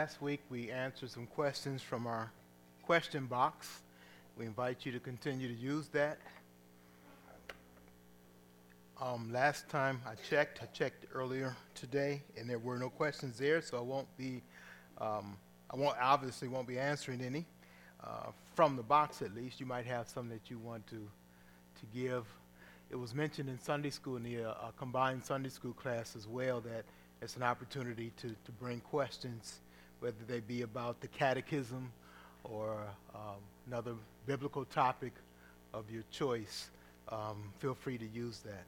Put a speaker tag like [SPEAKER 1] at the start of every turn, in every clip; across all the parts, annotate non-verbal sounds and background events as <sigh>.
[SPEAKER 1] Last week we answered some questions from our question box. We invite you to continue to use that. Um, last time I checked, I checked earlier today, and there were no questions there, so I won't be, um, I won't obviously won't be answering any uh, from the box at least. You might have some that you want to to give. It was mentioned in Sunday school in the uh, uh combined Sunday school class as well that it's an opportunity to to bring questions whether they be about the catechism or um, another biblical topic of your choice, um, feel free to use that.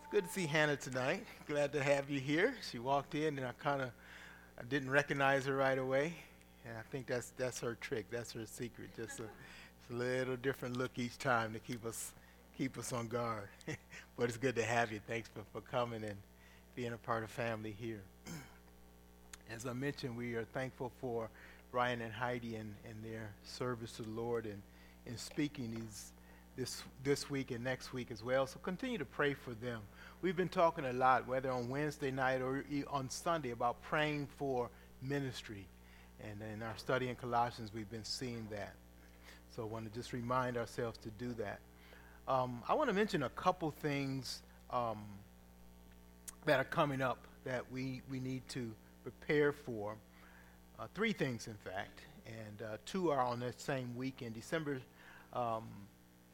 [SPEAKER 1] It's good to see Hannah tonight. Glad to have you here. She walked in and I kind of I didn't recognize her right away, and I think that's that's her trick. That's her secret. Just a, a little different look each time to keep us keep us on guard. <laughs> but it's good to have you. Thanks for, for coming and being a part of family here. As I mentioned, we are thankful for Ryan and Heidi and, and their service to the Lord and in speaking these this this week and next week as well. So continue to pray for them. We've been talking a lot, whether on Wednesday night or on Sunday, about praying for ministry. And in our study in Colossians, we've been seeing that. So I want to just remind ourselves to do that. Um, I want to mention a couple things um, that are coming up that we, we need to prepare for. Uh, three things, in fact, and uh, two are on that same weekend, December um,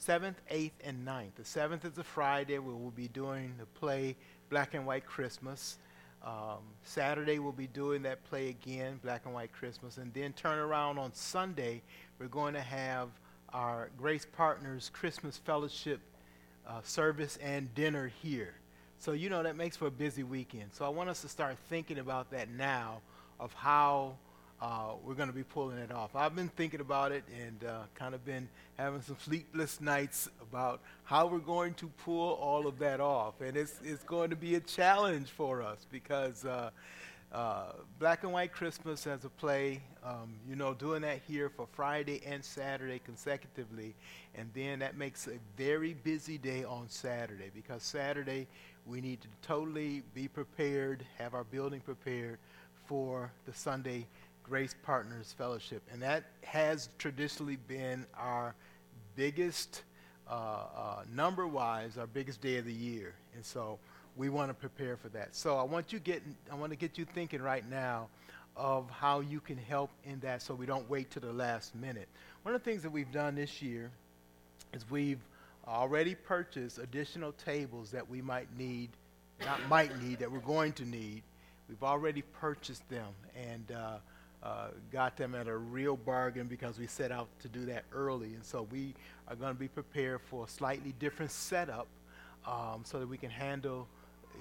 [SPEAKER 1] 7th, 8th, and 9th. The 7th is a Friday where we'll be doing the play Black and White Christmas. Um, Saturday we'll be doing that play again, Black and White Christmas, and then turn around on Sunday. We're going to have our Grace Partners Christmas Fellowship uh, service and dinner here. So, you know, that makes for a busy weekend. So, I want us to start thinking about that now of how uh, we're going to be pulling it off. I've been thinking about it and uh, kind of been having some sleepless nights about how we're going to pull all of that off. And it's, it's going to be a challenge for us because uh, uh Black and White Christmas as a play, um, you know, doing that here for Friday and Saturday consecutively. And then that makes a very busy day on Saturday because Saturday we need to totally be prepared, have our building prepared for the Sunday Grace Partners Fellowship. And that has traditionally been our biggest, uh, uh, number wise, our biggest day of the year. And so we want to prepare for that. So I want you get, I want to get you thinking right now of how you can help in that so we don't wait to the last minute. One of the things that we've done this year is we've already purchased additional tables that we might need, not might need, that we're going to need. We've already purchased them and uh, uh, got them at a real bargain because we set out to do that early. And so we are going to be prepared for a slightly different setup um, so that we can handle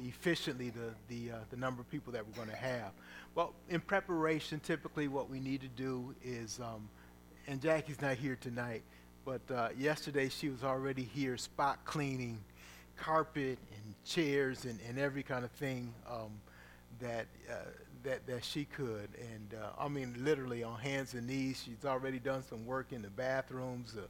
[SPEAKER 1] efficiently the, the, uh, the number of people that we're going to have. Well, in preparation, typically what we need to do is, um, and Jackie's not here tonight, but uh, yesterday she was already here spot cleaning carpet and chairs and, and every kind of thing um, that, uh, that, that she could. And uh, I mean, literally on hands and knees. She's already done some work in the bathrooms, uh,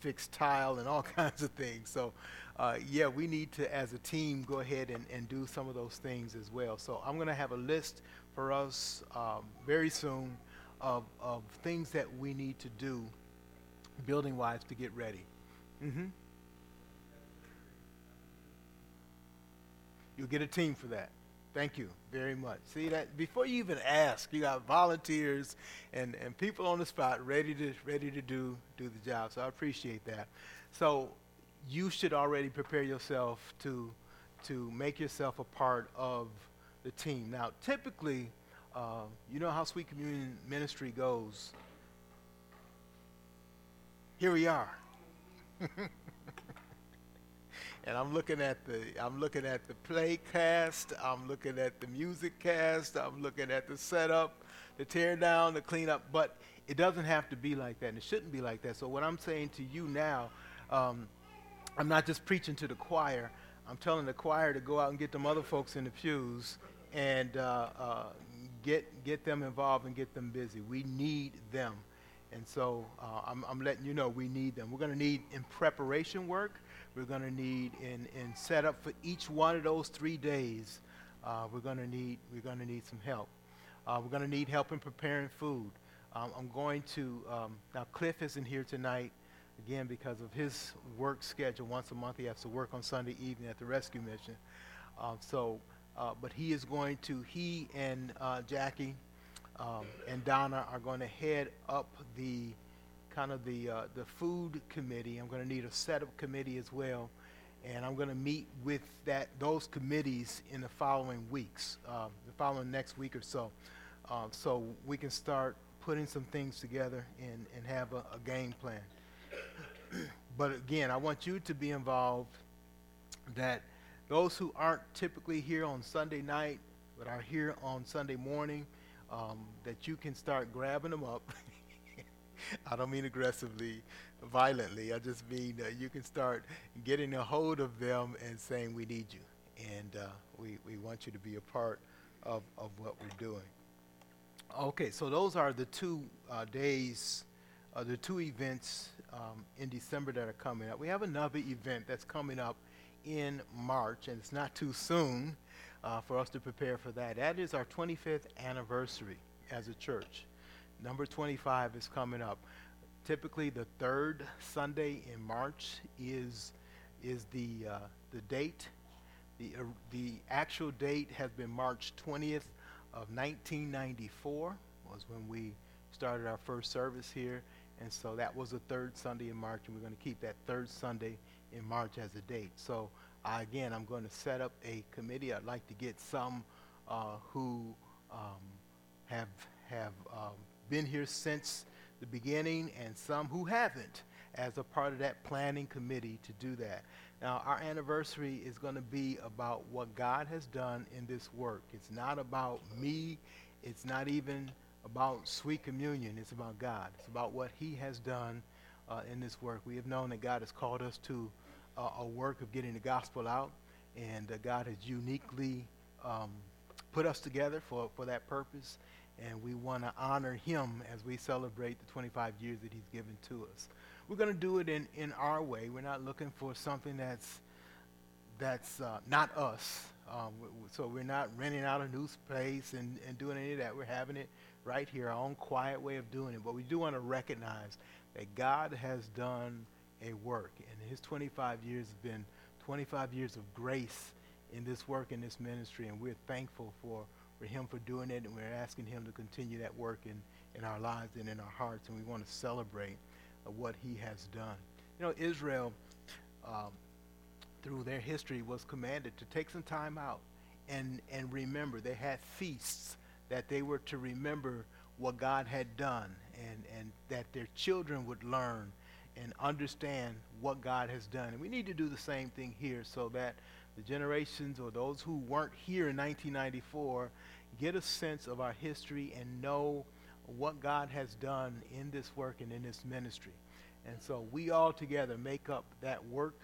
[SPEAKER 1] fixed tile, and all <laughs> kinds of things. So, uh, yeah, we need to, as a team, go ahead and, and do some of those things as well. So, I'm going to have a list for us um, very soon of, of things that we need to do building wise to get ready. Mm-hmm. You'll get a team for that. Thank you very much. See that before you even ask, you got volunteers and, and people on the spot ready to ready to do do the job. So I appreciate that. So you should already prepare yourself to to make yourself a part of the team. Now, typically, uh, you know how Sweet Communion Ministry goes here we are. <laughs> and I'm looking at the I'm looking at the play cast, I'm looking at the music cast, I'm looking at the setup, the tear down, the cleanup, but it doesn't have to be like that, and it shouldn't be like that. So what I'm saying to you now, um, I'm not just preaching to the choir. I'm telling the choir to go out and get them other folks in the pews and uh, uh, get get them involved and get them busy. We need them. And so uh, I'm, I'm, letting you know we need them. We're going to need in preparation work. We're going to need in, in setup for each one of those three days. Uh, we're going to need we're going to need some help. Uh, we're going to need help in preparing food. Um, I'm going to, um, now Cliff isn't here tonight, again, because of his work schedule. Once a month he has to work on Sunday evening at the rescue mission. Uh, so, uh, but he is going to, he and uh, Jackie um, and Donna are going to head up the kind of the, uh, the food committee. I'm going to need a setup committee as well. And I'm going to meet with that, those committees in the following weeks, uh, the following next week or so. Uh, so we can start putting some things together and, and have a, a game plan. <clears throat> but again, I want you to be involved that those who aren't typically here on Sunday night, but are here on Sunday morning, um, that you can start grabbing them up. <laughs> I don't mean aggressively, violently. I just mean uh, you can start getting a hold of them and saying, We need you. And uh, we, we want you to be a part of, of what we're doing. Okay, so those are the two uh, days, uh, the two events um, in December that are coming up. We have another event that's coming up in March, and it's not too soon uh, for us to prepare for that. That is our 25th anniversary as a church. Number 25 is coming up. Typically, the third Sunday in March is is the uh, the date. The uh, the actual date has been March 20th of 1994 was when we started our first service here, and so that was the third Sunday in March, and we're going to keep that third Sunday in March as a date. So uh, again, I'm going to set up a committee. I'd like to get some uh, who um, have have um, been here since the beginning and some who haven't as a part of that planning committee to do that. Now, our anniversary is going to be about what God has done in this work. It's not about me. It's not even about sweet communion. It's about God. It's about what He has done uh, in this work. We have known that God has called us to uh, a work of getting the gospel out, and uh, God has uniquely um, put us together for, for that purpose and we want to honor him as we celebrate the 25 years that he's given to us. We're going to do it in, in our way. We're not looking for something that's that's uh, not us. Um, so we're not renting out a new space and, and doing any of that. We're having it right here, our own quiet way of doing it. But we do want to recognize that God has done a work. And his 25 years have been 25 years of grace in this work, in this ministry. And we're thankful for for him for doing it, and we're asking him to continue that work in, in our lives and in our hearts, and we want to celebrate uh, what he has done. You know, Israel, um, through their history, was commanded to take some time out and, and remember. They had feasts that they were to remember what God had done, and, and that their children would learn and understand what God has done. And we need to do the same thing here so that the generations or those who weren't here in 1994 get a sense of our history and know what God has done in this work and in this ministry. And so we all together make up that work.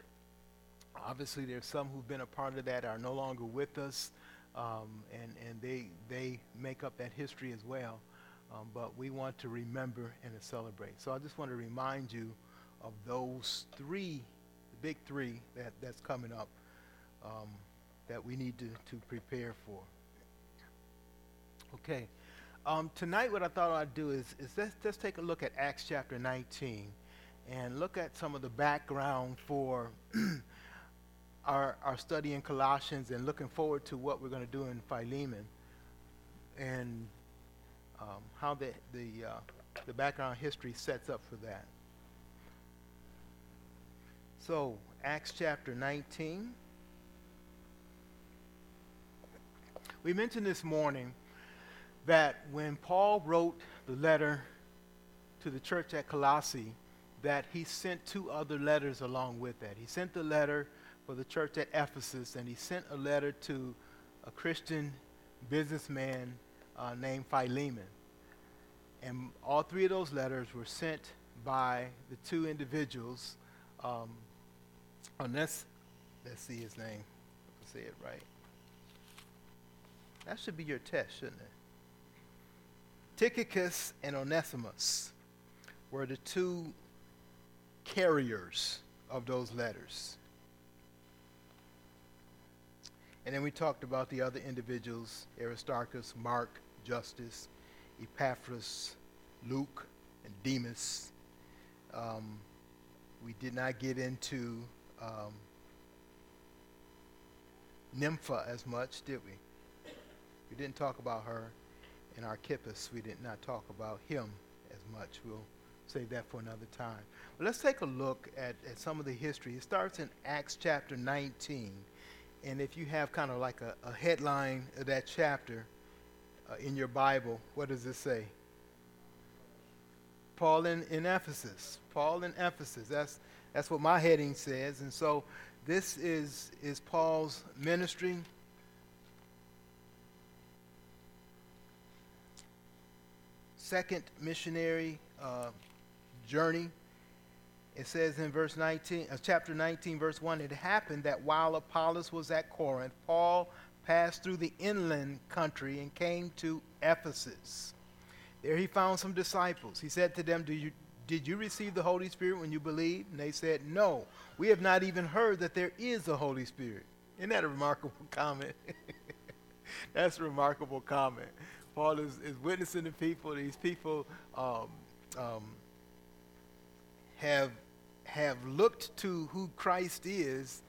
[SPEAKER 1] Obviously, there's some who've been a part of that are no longer with us, um, and, and they, they make up that history as well. Um, but we want to remember and to celebrate. So I just want to remind you of those three, the big three that, that's coming up um, that we need to, to prepare for. Okay. Um, tonight, what I thought I'd do is, is let's, let's take a look at Acts chapter 19 and look at some of the background for <clears throat> our, our study in Colossians and looking forward to what we're going to do in Philemon and um, how the, the, uh, the background history sets up for that. So, Acts chapter 19. We mentioned this morning that when Paul wrote the letter to the church at Colossae, that he sent two other letters along with that. He sent the letter for the church at Ephesus, and he sent a letter to a Christian businessman uh, named Philemon. And all three of those letters were sent by the two individuals. Um, let's, let's see his name. Say it right. That should be your test, shouldn't it? Tychicus and Onesimus were the two carriers of those letters. And then we talked about the other individuals Aristarchus, Mark, Justus, Epaphras, Luke, and Demas. Um, we did not get into um, Nympha as much, did we? We didn't talk about her. In Archippus, we did not talk about him as much. We'll save that for another time. But let's take a look at, at some of the history. It starts in Acts chapter 19. And if you have kind of like a, a headline of that chapter uh, in your Bible, what does it say? Paul in, in Ephesus. Paul in Ephesus. That's, that's what my heading says. And so this is, is Paul's ministry. Second missionary uh, journey. It says in verse 19, uh, chapter 19, verse 1, it happened that while Apollos was at Corinth, Paul passed through the inland country and came to Ephesus. There he found some disciples. He said to them, Do you, Did you receive the Holy Spirit when you believed? And they said, No. We have not even heard that there is a Holy Spirit. Isn't that a remarkable <laughs> comment? <laughs> That's a remarkable comment. Paul is, is witnessing to people. These people um, um, have have looked to who Christ is,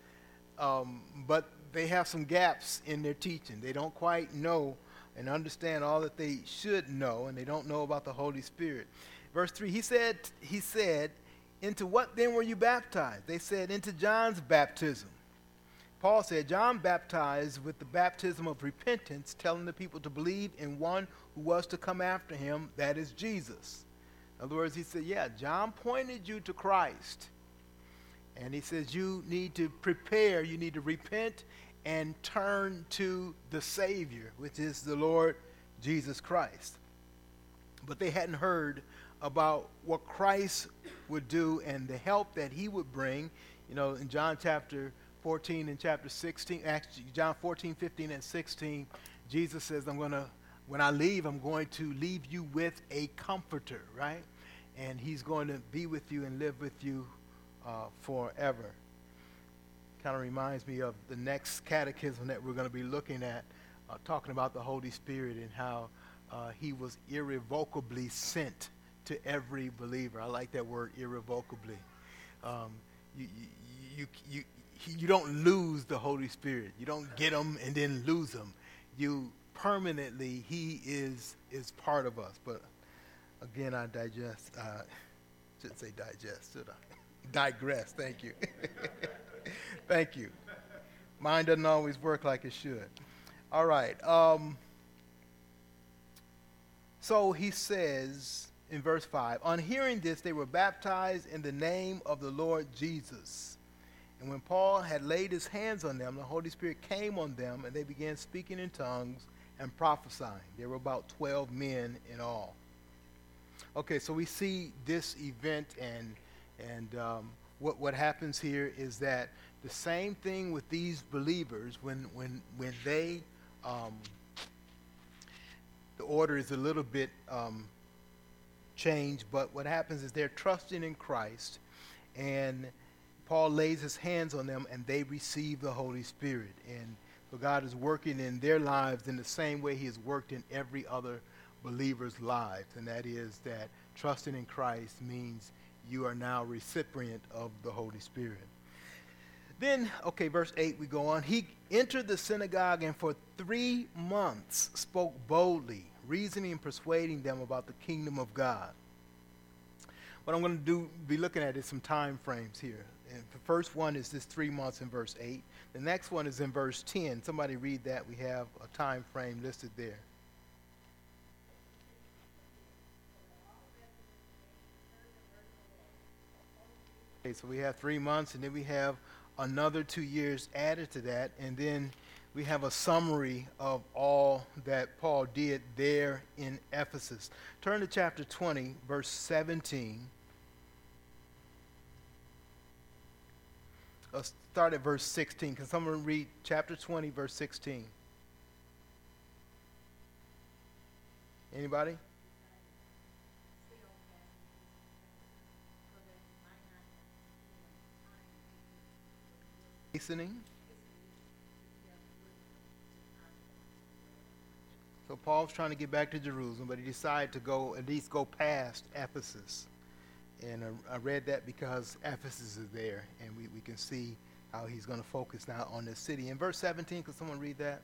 [SPEAKER 1] um, but they have some gaps in their teaching. They don't quite know and understand all that they should know, and they don't know about the Holy Spirit. Verse 3, he said, he said, Into what then were you baptized? They said, Into John's baptism. Paul said, John baptized with the baptism of repentance, telling the people to believe in one who was to come after him, that is Jesus. In other words, he said, Yeah, John pointed you to Christ. And he says, You need to prepare, you need to repent and turn to the Savior, which is the Lord Jesus Christ. But they hadn't heard about what Christ would do and the help that he would bring. You know, in John chapter 14 and chapter 16, actually, John 14, 15, and 16, Jesus says, I'm going to when I leave, I'm going to leave you with a comforter, right? And he's going to be with you and live with you uh, forever. Kind of reminds me of the next catechism that we're going to be looking at, uh, talking about the Holy Spirit and how uh, he was irrevocably sent to every believer. I like that word, irrevocably. Um, you, you, you, you, you don't lose the Holy Spirit. You don't get him and then lose him. You permanently he is is part of us. But again, I digest. Uh, should say digest, should I? <laughs> Digress. Thank you. <laughs> Thank you. Mine doesn't always work like it should. All right. Um, so he says in verse 5 On hearing this, they were baptized in the name of the Lord Jesus. And when Paul had laid his hands on them, the Holy Spirit came on them, and they began speaking in tongues and prophesying. There were about 12 men in all. Okay, so we see this event, and, and um, what, what happens here is that the same thing with these believers, when, when, when they, um, the order is a little bit um, changed, but what happens is they're trusting in Christ, and Paul lays his hands on them, and they receive the Holy Spirit. And so God is working in their lives in the same way He has worked in every other believer's lives, and that is that trusting in Christ means you are now recipient of the Holy Spirit. Then, okay, verse 8, we go on. He entered the synagogue and for three months spoke boldly, reasoning and persuading them about the kingdom of God. What I'm going to do, be looking at is some time frames here. And the first one is this three months in verse 8. The next one is in verse 10. Somebody read that. We have a time frame listed there. Okay, so we have three months, and then we have another two years added to that, and then we have a summary of all that Paul did there in Ephesus. Turn to chapter 20, verse 17. Let's start at verse 16. Can someone read chapter 20, verse 16? Anybody? Hastening. So Paul's trying to get back to Jerusalem, but he decided to go at least go past Ephesus. And I, I read that because Ephesus is there, and we, we can see how he's going to focus now on this city. In verse 17, could someone read that?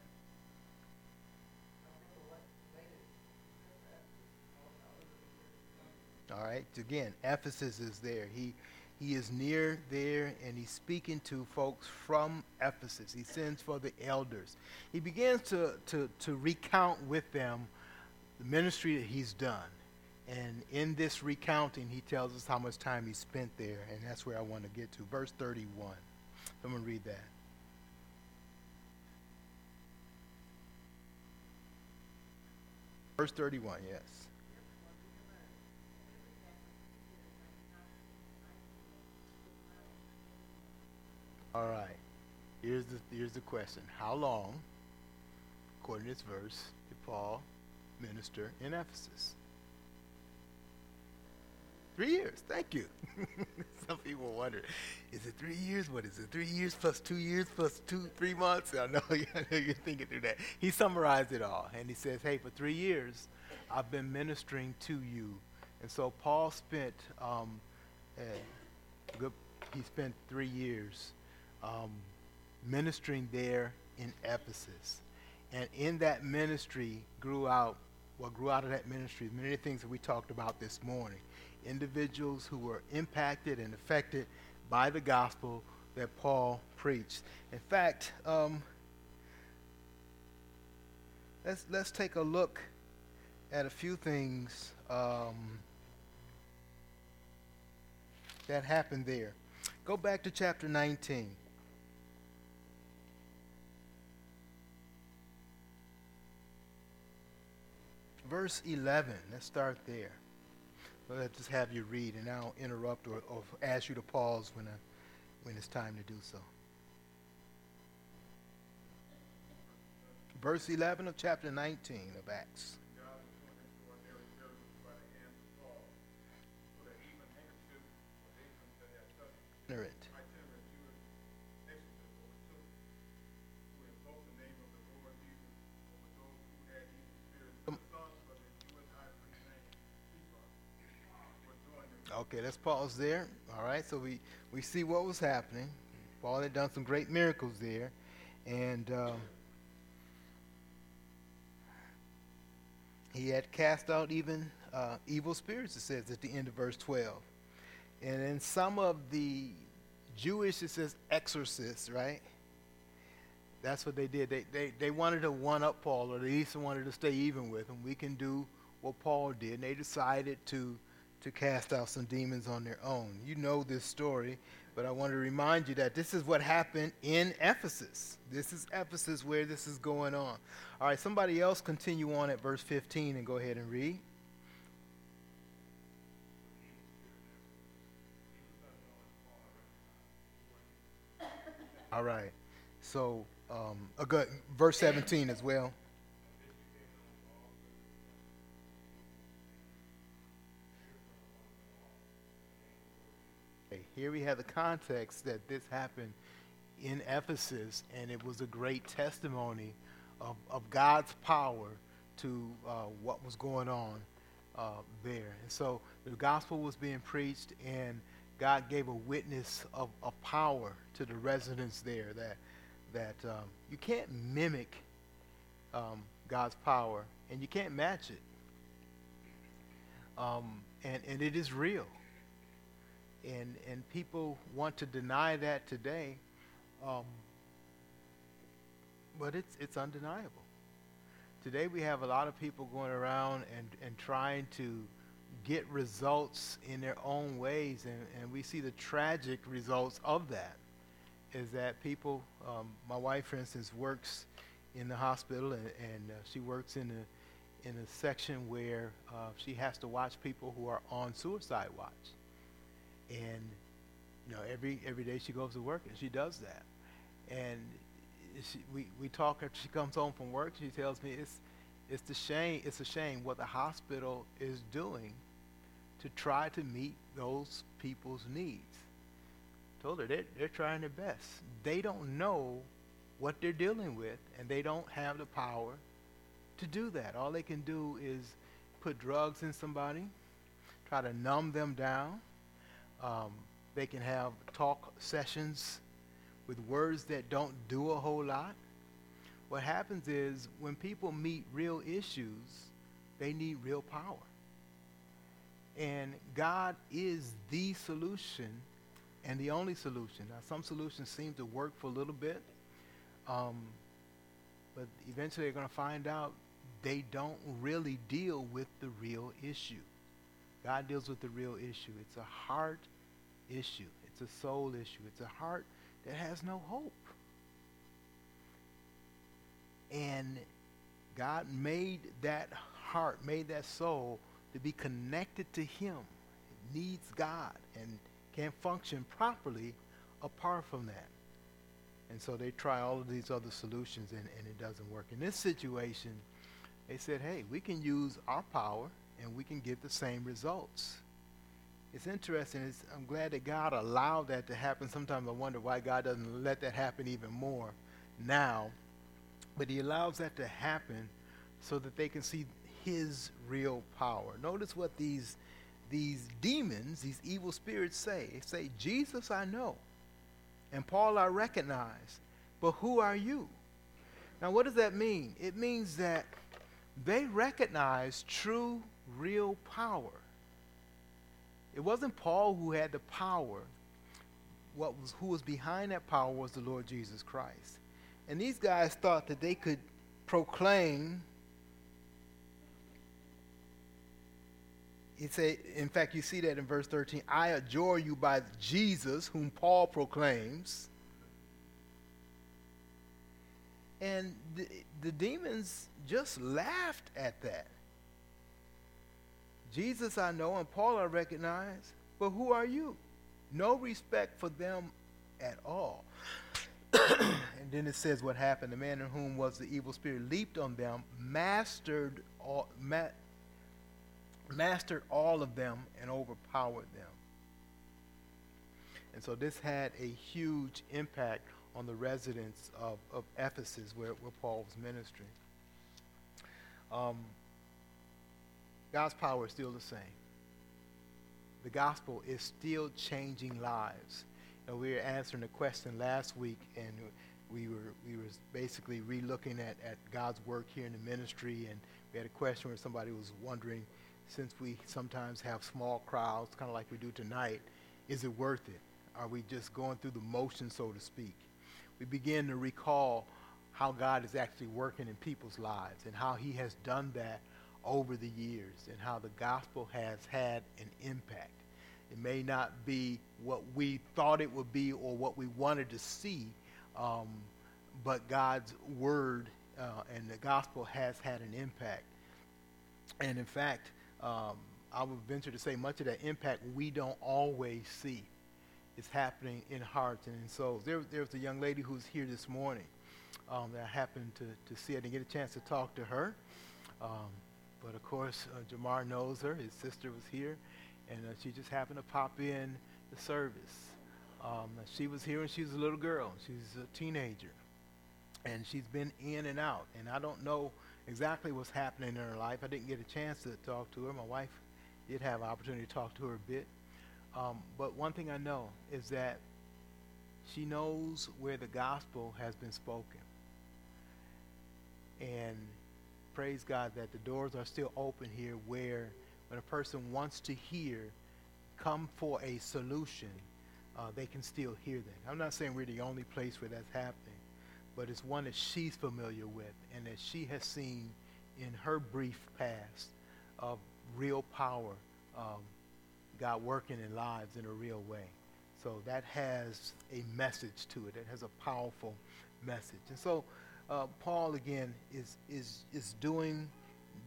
[SPEAKER 1] All right. Again, Ephesus is there. He he is near there and he's speaking to folks from Ephesus. He sends for the elders. He begins to, to, to recount with them the ministry that he's done. And in this recounting, he tells us how much time he spent there, and that's where I want to get to. Verse 31. Someone read that. Verse 31, yes. All right. Here's the, here's the question. How long, according to this verse, did Paul minister in Ephesus? Three years. Thank you. <laughs> Some people wonder, is it three years? What is it? Three years plus two years plus two, three months? <laughs> I know, you're thinking through that. He summarized it all, and he says, hey, for three years, I've been ministering to you. And so Paul spent, um, a good, he spent three years um, ministering there in Ephesus. And in that ministry grew out, what grew out of that ministry, many things that we talked about this morning. Individuals who were impacted and affected by the gospel that Paul preached. In fact, um, let's, let's take a look at a few things um, that happened there. Go back to chapter 19. Verse 11. Let's start there. let's just have you read, and I'll interrupt or, or ask you to pause when, I, when it's time to do so. Verse 11 of chapter 19 of Acts. Ignorant. Let's pause there. All right, so we, we see what was happening. Paul had done some great miracles there. And um, he had cast out even uh, evil spirits, it says at the end of verse 12. And in some of the Jewish, it says exorcists, right? That's what they did. They, they, they wanted to one up Paul, or they at least wanted to stay even with him. We can do what Paul did. And they decided to to cast out some demons on their own. You know this story, but I want to remind you that this is what happened in Ephesus. This is Ephesus where this is going on. All right, somebody else continue on at verse 15 and go ahead and read. All right. So, um, verse 17 as well. Here we have the context that this happened in Ephesus, and it was a great testimony of, of God's power to uh, what was going on uh, there. And so the gospel was being preached, and God gave a witness of, of power to the residents there that, that um, you can't mimic um, God's power, and you can't match it. Um, and, and it is real and and people want to deny that today, um, but it's it's undeniable. Today we have a lot of people going around and, and trying to get results in their own ways, and, and we see the tragic results of that. Is that people? Um, my wife, for instance, works in the hospital, and, and uh, she works in a in a section where uh, she has to watch people who are on suicide watch and you know every every day she goes to work and she does that and she, we we talk after she comes home from work she tells me it's it's the shame it's a shame what the hospital is doing to try to meet those people's needs told her they're, they're trying their best they don't know what they're dealing with and they don't have the power to do that. All they can do is put drugs in somebody, try to numb them down. Um, they can have talk sessions with words that don't do a whole lot. What happens is when people meet real issues, they need real power. And God is the solution and the only solution. Now, some solutions seem to work for a little bit, um, but eventually they're going to find out they don't really deal with the real issue. God deals with the real issue. It's a heart issue. It's a soul issue. It's a heart that has no hope. And God made that heart, made that soul to be connected to Him. It needs God and can't function properly apart from that. And so they try all of these other solutions and, and it doesn't work. In this situation, they said, hey, we can use our power and we can get the same results. It's interesting. It's, I'm glad that God allowed that to happen. Sometimes I wonder why God doesn't let that happen even more now. But He allows that to happen so that they can see His real power. Notice what these, these demons, these evil spirits say. They say, Jesus I know, and Paul I recognize, but who are you? Now, what does that mean? It means that they recognize true, real power. It wasn't Paul who had the power. What was, who was behind that power was the Lord Jesus Christ. And these guys thought that they could proclaim. He said, in fact, you see that in verse 13. I adjure you by Jesus, whom Paul proclaims. And the, the demons just laughed at that. Jesus I know and Paul I recognize, but who are you? No respect for them at all. <coughs> and then it says what happened. The man in whom was the evil spirit leaped on them, mastered all, ma- mastered all of them, and overpowered them. And so this had a huge impact on the residents of, of Ephesus where, where Paul was ministering. Um, God's power is still the same. The gospel is still changing lives. Know, we were answering a question last week, and we were we were basically re-looking at, at God's work here in the ministry, and we had a question where somebody was wondering, since we sometimes have small crowds, kind of like we do tonight, is it worth it? Are we just going through the motions, so to speak? We begin to recall how God is actually working in people's lives and how He has done that over the years and how the gospel has had an impact. It may not be what we thought it would be or what we wanted to see, um, but God's word uh, and the gospel has had an impact. And in fact, um, I would venture to say much of that impact we don't always see. It's happening in hearts and in souls. There, there was a young lady who's here this morning um, that I happened to, to see. I didn't get a chance to talk to her. Um, but of course, uh, Jamar knows her. His sister was here, and uh, she just happened to pop in the service. Um, she was here when she was a little girl. She's a teenager, and she's been in and out. And I don't know exactly what's happening in her life. I didn't get a chance to talk to her. My wife did have an opportunity to talk to her a bit. Um, but one thing I know is that she knows where the gospel has been spoken. And praise God that the doors are still open here where when a person wants to hear, come for a solution, uh, they can still hear that. I'm not saying we're the only place where that's happening, but it's one that she's familiar with and that she has seen in her brief past of real power, um, God working in lives in a real way. So that has a message to it. It has a powerful message. And so uh, Paul again is is is doing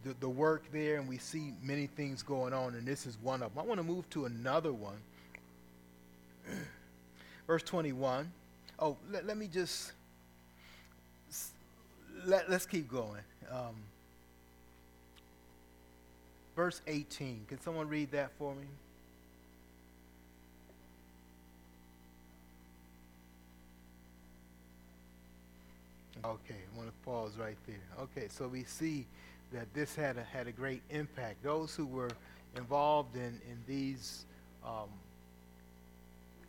[SPEAKER 1] the, the work there, and we see many things going on, and this is one of them. I want to move to another one. <clears throat> Verse 21. Oh, let, let me just let, let's keep going. Um, verse 18. Can someone read that for me? Okay, I want to pause right there. Okay, so we see that this had a, had a great impact. Those who were involved in, in these um,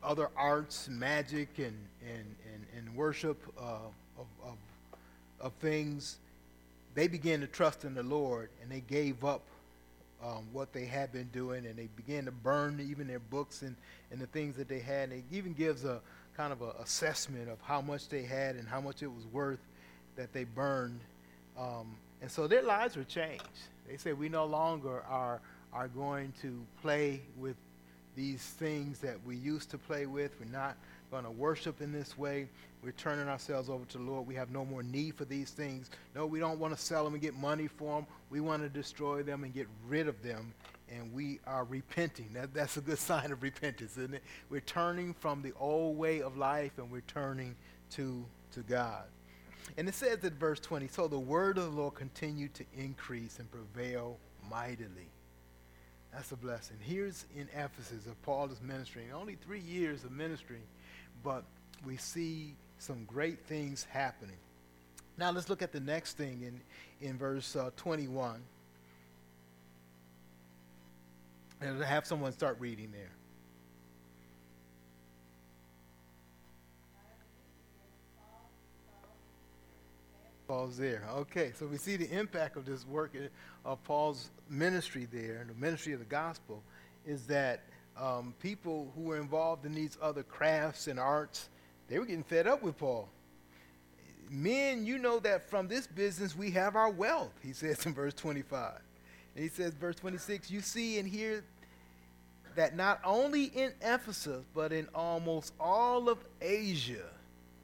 [SPEAKER 1] other arts, magic, and, and, and, and worship uh, of, of, of things, they began to trust in the Lord and they gave up um, what they had been doing and they began to burn even their books and, and the things that they had. And it even gives a kind of an assessment of how much they had and how much it was worth that they burned. Um, and so their lives were changed. They said, We no longer are, are going to play with these things that we used to play with. We're not going to worship in this way. We're turning ourselves over to the Lord. We have no more need for these things. No, we don't want to sell them and get money for them. We want to destroy them and get rid of them. And we are repenting. That, that's a good <laughs> sign of repentance, isn't it? We're turning from the old way of life and we're turning to, to God. And it says in verse 20, so the word of the Lord continued to increase and prevail mightily. That's a blessing. Here's in Ephesus of Paul is ministering. Only three years of ministry, but we see some great things happening. Now let's look at the next thing in, in verse uh, 21. And have someone start reading there. Paul's there. Okay, so we see the impact of this work of Paul's ministry there, the ministry of the gospel, is that um, people who were involved in these other crafts and arts, they were getting fed up with Paul. Men, you know that from this business we have our wealth, he says in verse 25. And he says, verse 26, you see and hear that not only in Ephesus, but in almost all of Asia,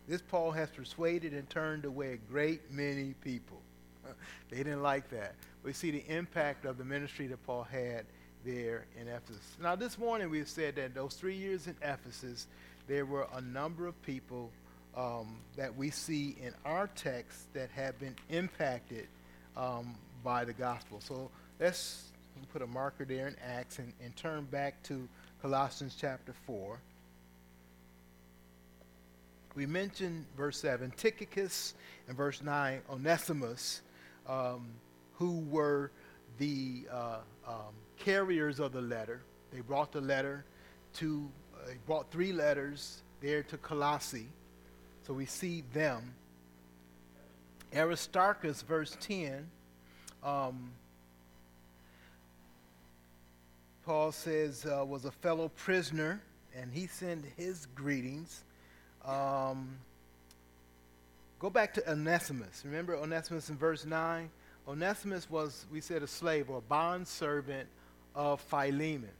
[SPEAKER 1] this Paul has persuaded and turned away a great many people. <laughs> they didn't like that. We see the impact of the ministry that Paul had there in Ephesus. Now, this morning we've said that those three years in Ephesus, there were a number of people um, that we see in our text that have been impacted um, by the gospel. So let's put a marker there in Acts and, and turn back to Colossians chapter 4 we mentioned verse 7, Tychicus, and verse 9, Onesimus, um, who were the uh, um, carriers of the letter. They brought the letter to, uh, they brought three letters there to Colossae. So we see them. Aristarchus, verse 10, um, Paul says, uh, was a fellow prisoner, and he sent his greetings. Um, go back to Onesimus. Remember Onesimus in verse 9? Onesimus was, we said, a slave or a bond servant of Philemon.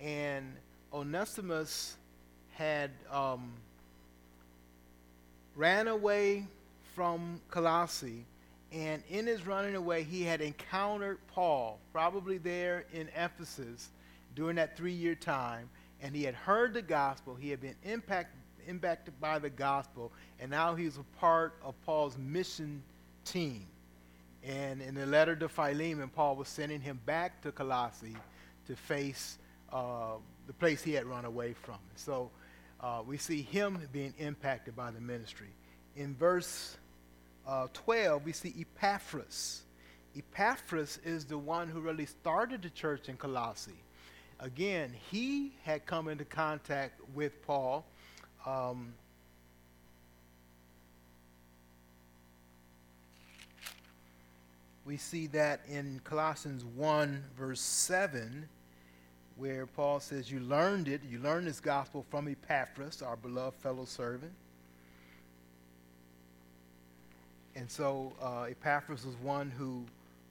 [SPEAKER 1] And Onesimus had um, ran away from Colossae, and in his running away, he had encountered Paul, probably there in Ephesus during that three year time, and he had heard the gospel. He had been impacted impacted by the gospel, and now he's a part of Paul's mission team. And in the letter to Philemon, Paul was sending him back to Colossae to face uh, the place he had run away from. So uh, we see him being impacted by the ministry. In verse uh, 12, we see Epaphras. Epaphras is the one who really started the church in Colossae. Again, he had come into contact with Paul um, we see that in Colossians 1, verse 7, where Paul says, You learned it, you learned this gospel from Epaphras, our beloved fellow servant. And so uh, Epaphras was one who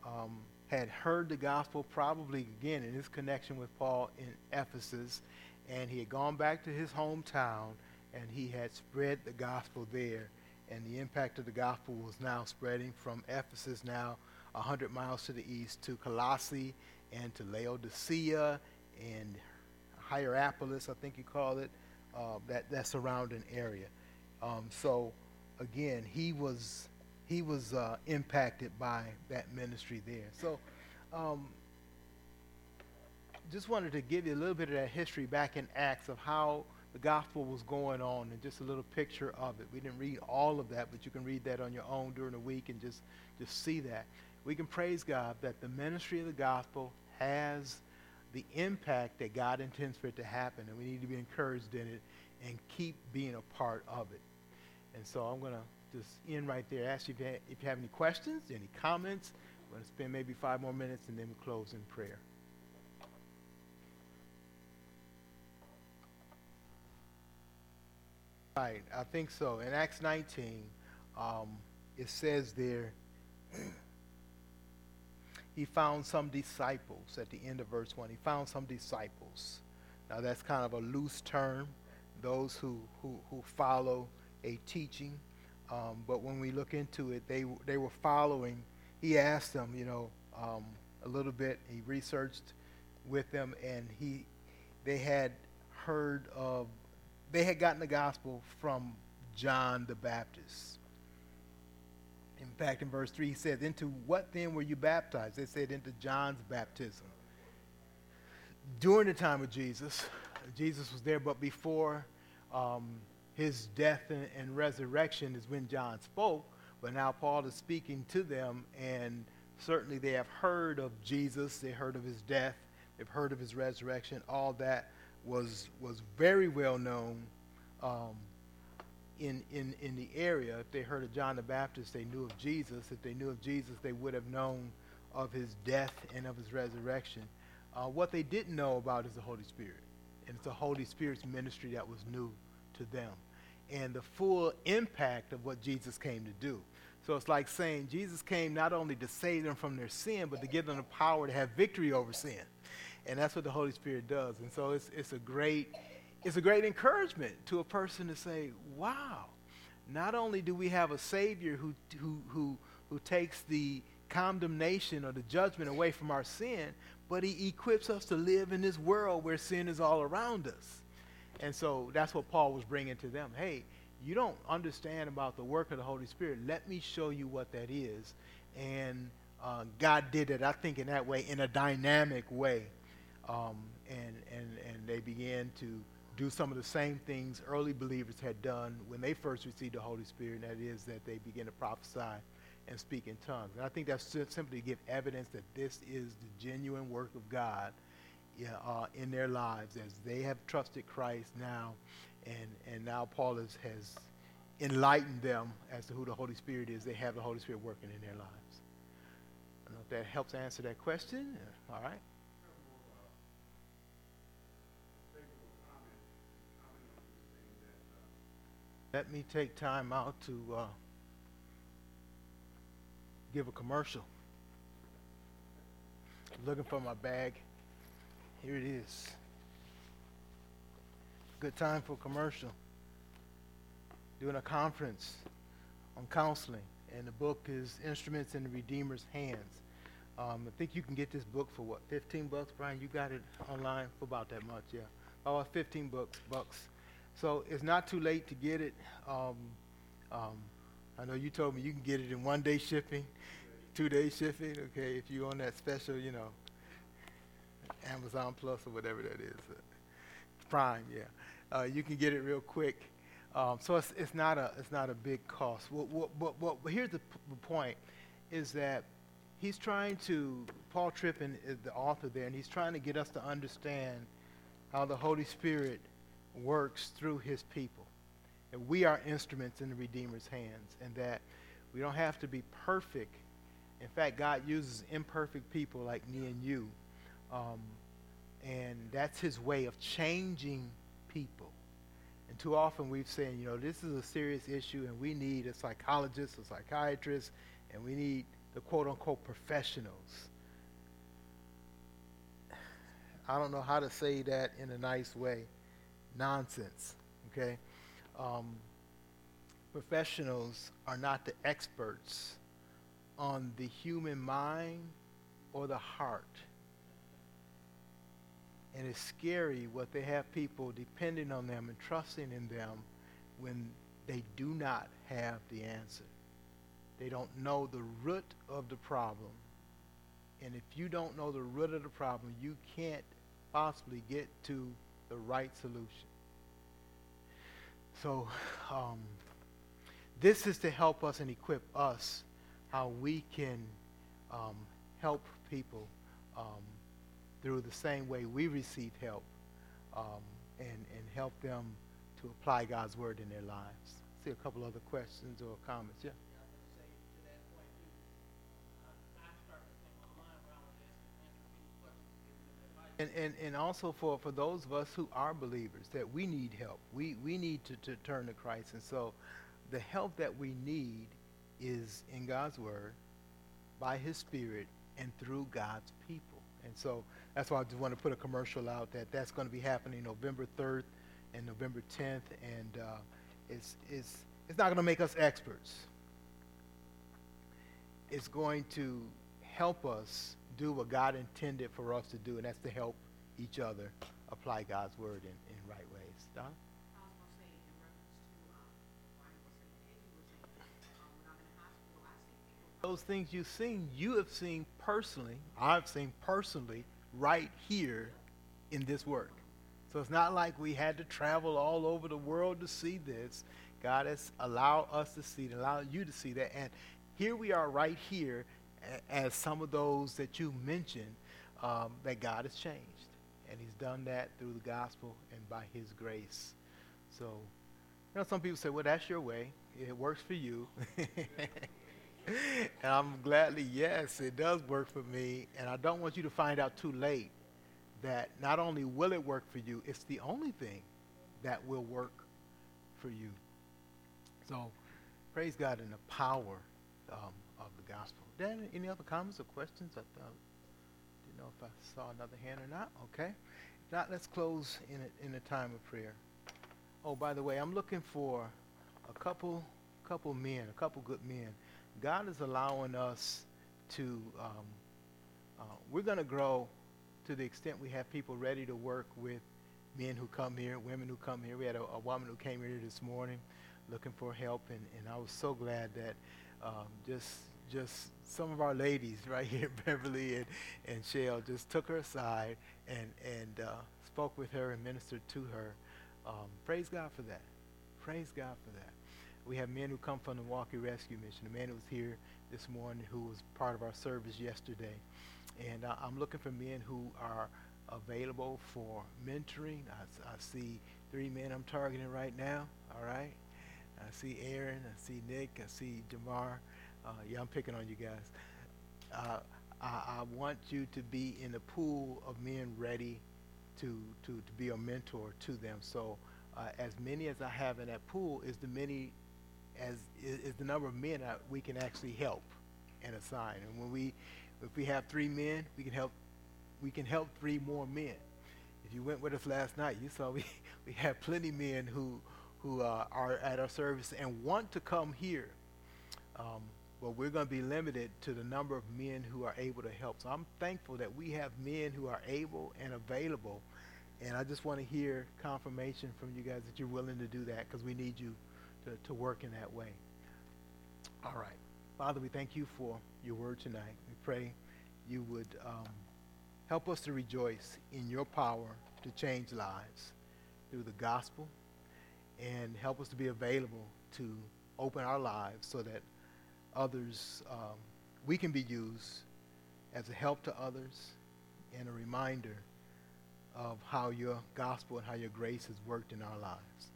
[SPEAKER 1] um, had heard the gospel, probably again in his connection with Paul in Ephesus, and he had gone back to his hometown and he had spread the gospel there. And the impact of the gospel was now spreading from Ephesus, now 100 miles to the east, to Colossae and to Laodicea and Hierapolis, I think you call it, uh, that, that surrounding area. Um, so, again, he was, he was uh, impacted by that ministry there. So, um, just wanted to give you a little bit of that history back in Acts of how the gospel was going on and just a little picture of it. We didn't read all of that, but you can read that on your own during the week and just, just see that. We can praise God that the ministry of the gospel has the impact that God intends for it to happen, and we need to be encouraged in it and keep being a part of it. And so I'm going to just end right there. Ask you if you, have, if you have any questions, any comments. I'm going to spend maybe five more minutes, and then we'll close in prayer. Right, I think so. In Acts 19, um, it says there, <clears throat> he found some disciples at the end of verse 1. He found some disciples. Now, that's kind of a loose term, those who, who, who follow a teaching. Um, but when we look into it, they, they were following. He asked them, you know, um, a little bit. He researched with them, and he, they had heard of they had gotten the gospel from John the Baptist. In fact, in verse 3, he says, Into what then were you baptized? They said, Into John's baptism. During the time of Jesus, Jesus was there, but before um, his death and, and resurrection is when John spoke. But now Paul is speaking to them, and certainly they have heard of Jesus, they heard of his death, they've heard of his resurrection, all that was was very well known um, in, in, in the area. If they heard of John the Baptist, they knew of Jesus. If they knew of Jesus, they would have known of his death and of his resurrection. Uh, what they didn't know about is the Holy Spirit. And it's the Holy Spirit's ministry that was new to them. And the full impact of what Jesus came to do. So it's like saying Jesus came not only to save them from their sin, but to give them the power to have victory over sin. And that's what the Holy Spirit does. And so it's, it's, a great, it's a great encouragement to a person to say, wow, not only do we have a Savior who, who, who, who takes the condemnation or the judgment away from our sin, but he equips us to live in this world where sin is all around us. And so that's what Paul was bringing to them. Hey, you don't understand about the work of the Holy Spirit. Let me show you what that is. And uh, God did it, I think, in that way, in a dynamic way um, and, and, and they began to do some of the same things early believers had done when they first received the Holy Spirit, and that is that they began to prophesy and speak in tongues. And I think that's simply to give evidence that this is the genuine work of God uh, in their lives as they have trusted Christ now, and, and now Paul is, has enlightened them as to who the Holy Spirit is. They have the Holy Spirit working in their lives. I don't know if that helps answer that question. All right. Let me take time out to uh, give a commercial. Looking for my bag. Here it is. Good time for commercial. Doing a conference on counseling, and the book is Instruments in the Redeemer's Hands. Um, I think you can get this book for what, 15 bucks, Brian? You got it online for about that much, yeah. About 15 bucks. bucks. So it's not too late to get it. Um, um, I know you told me you can get it in one day shipping, two day shipping. Okay, if you're on that special, you know, Amazon Plus or whatever that is, uh, Prime, yeah, uh, you can get it real quick. Um, so it's, it's not a it's not a big cost. What, what, what, here's the, p- the point: is that he's trying to Paul Tripp is the author there, and he's trying to get us to understand how the Holy Spirit works through his people. And we are instruments in the Redeemer's hands, and that we don't have to be perfect. In fact, God uses imperfect people like me and you. Um, and that's his way of changing people. And too often we've said, you know, this is a serious issue, and we need a psychologist, a psychiatrist, and we need the quote unquote professionals. <sighs> I don't know how to say that in a nice way nonsense, okay? Um, professionals are not the experts on the human mind or the heart. And it's scary what they have people depending on them and trusting in them when they do not have the answer. They don't know the root of the problem. And if you don't know the root of the problem, you can't possibly get to the right solution. So um, this is to help us and equip us how we can um, help people um, through the same way we receive help um, and, and help them to apply God's word in their lives. See a couple other questions or comments. Yeah. And, and, and also for, for those of us who are believers, that we need help. We, we need to, to turn to Christ. And so the help that we need is in God's Word, by His Spirit, and through God's people. And so that's why I just want to put a commercial out that that's going to be happening November 3rd and November 10th. And uh, it's, it's, it's not going to make us experts. It's going to help us do what God intended for us to do, and that's to help each other apply God's word in, in right ways. Don? Those things you've seen, you have seen personally, I've seen personally, right here in this work. So it's not like we had to travel all over the world to see this. God has allowed us to see it, allowed you to see that. And here we are right here as some of those that you mentioned, um, that God has changed. And he's done that through the gospel and by his grace. So, you know, some people say, well, that's your way. It works for you. <laughs> <laughs> and I'm gladly, yes, it does work for me. And I don't want you to find out too late that not only will it work for you, it's the only thing that will work for you. So, praise God in the power um, of the gospel. Dan, any other comments or questions? I thought, didn't know if I saw another hand or not. Okay. If not, let's close in a, in a time of prayer. Oh, by the way, I'm looking for a couple, couple men, a couple good men. God is allowing us to, um, uh, we're going to grow to the extent we have people ready to work with men who come here, women who come here. We had a, a woman who came here this morning looking for help, and, and I was so glad that um, just just some of our ladies <laughs> right here, Beverly and, and Shell, just took her aside and, and uh, spoke with her and ministered to her. Um, praise God for that. Praise God for that. We have men who come from the Milwaukee Rescue Mission. A man who was here this morning who was part of our service yesterday. And I'm looking for men who are available for mentoring. I, I see three men I'm targeting right now. All right. I see Aaron. I see Nick. I see Jamar. Uh, yeah, I'm picking on you guys. Uh, I, I, want you to be in the pool of men ready to, to, to be a mentor to them. So uh, as many as I have in that pool is the many as is, is the number of men we can actually help and assign. And when we, if we have three men, we can help, we can help three more men. If you went with us last night, you saw we, <laughs> we have plenty of men who, who uh, are at our service and want to come here. Um, but we're going to be limited to the number of men who are able to help. So I'm thankful that we have men who are able and available. And I just want to hear confirmation from you guys that you're willing to do that because we need you to, to work in that way. All right. Father, we thank you for your word tonight. We pray you would um, help us to rejoice in your power to change lives through the gospel and help us to be available to open our lives so that others, um, we can be used as a help to others and a reminder of how your gospel and how your grace has worked in our lives.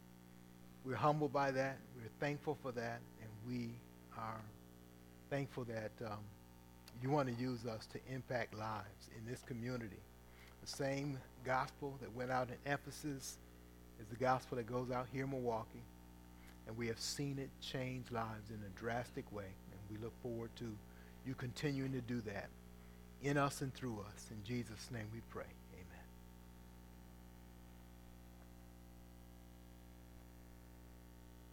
[SPEAKER 1] We're humbled by that. We're thankful for that. And we are thankful that um, you want to use us to impact lives in this community. The same gospel that went out in Ephesus is the gospel that goes out here in Milwaukee. And we have seen it change lives in a drastic way And we look forward to you continuing to do that in us and through us. In Jesus' name we pray.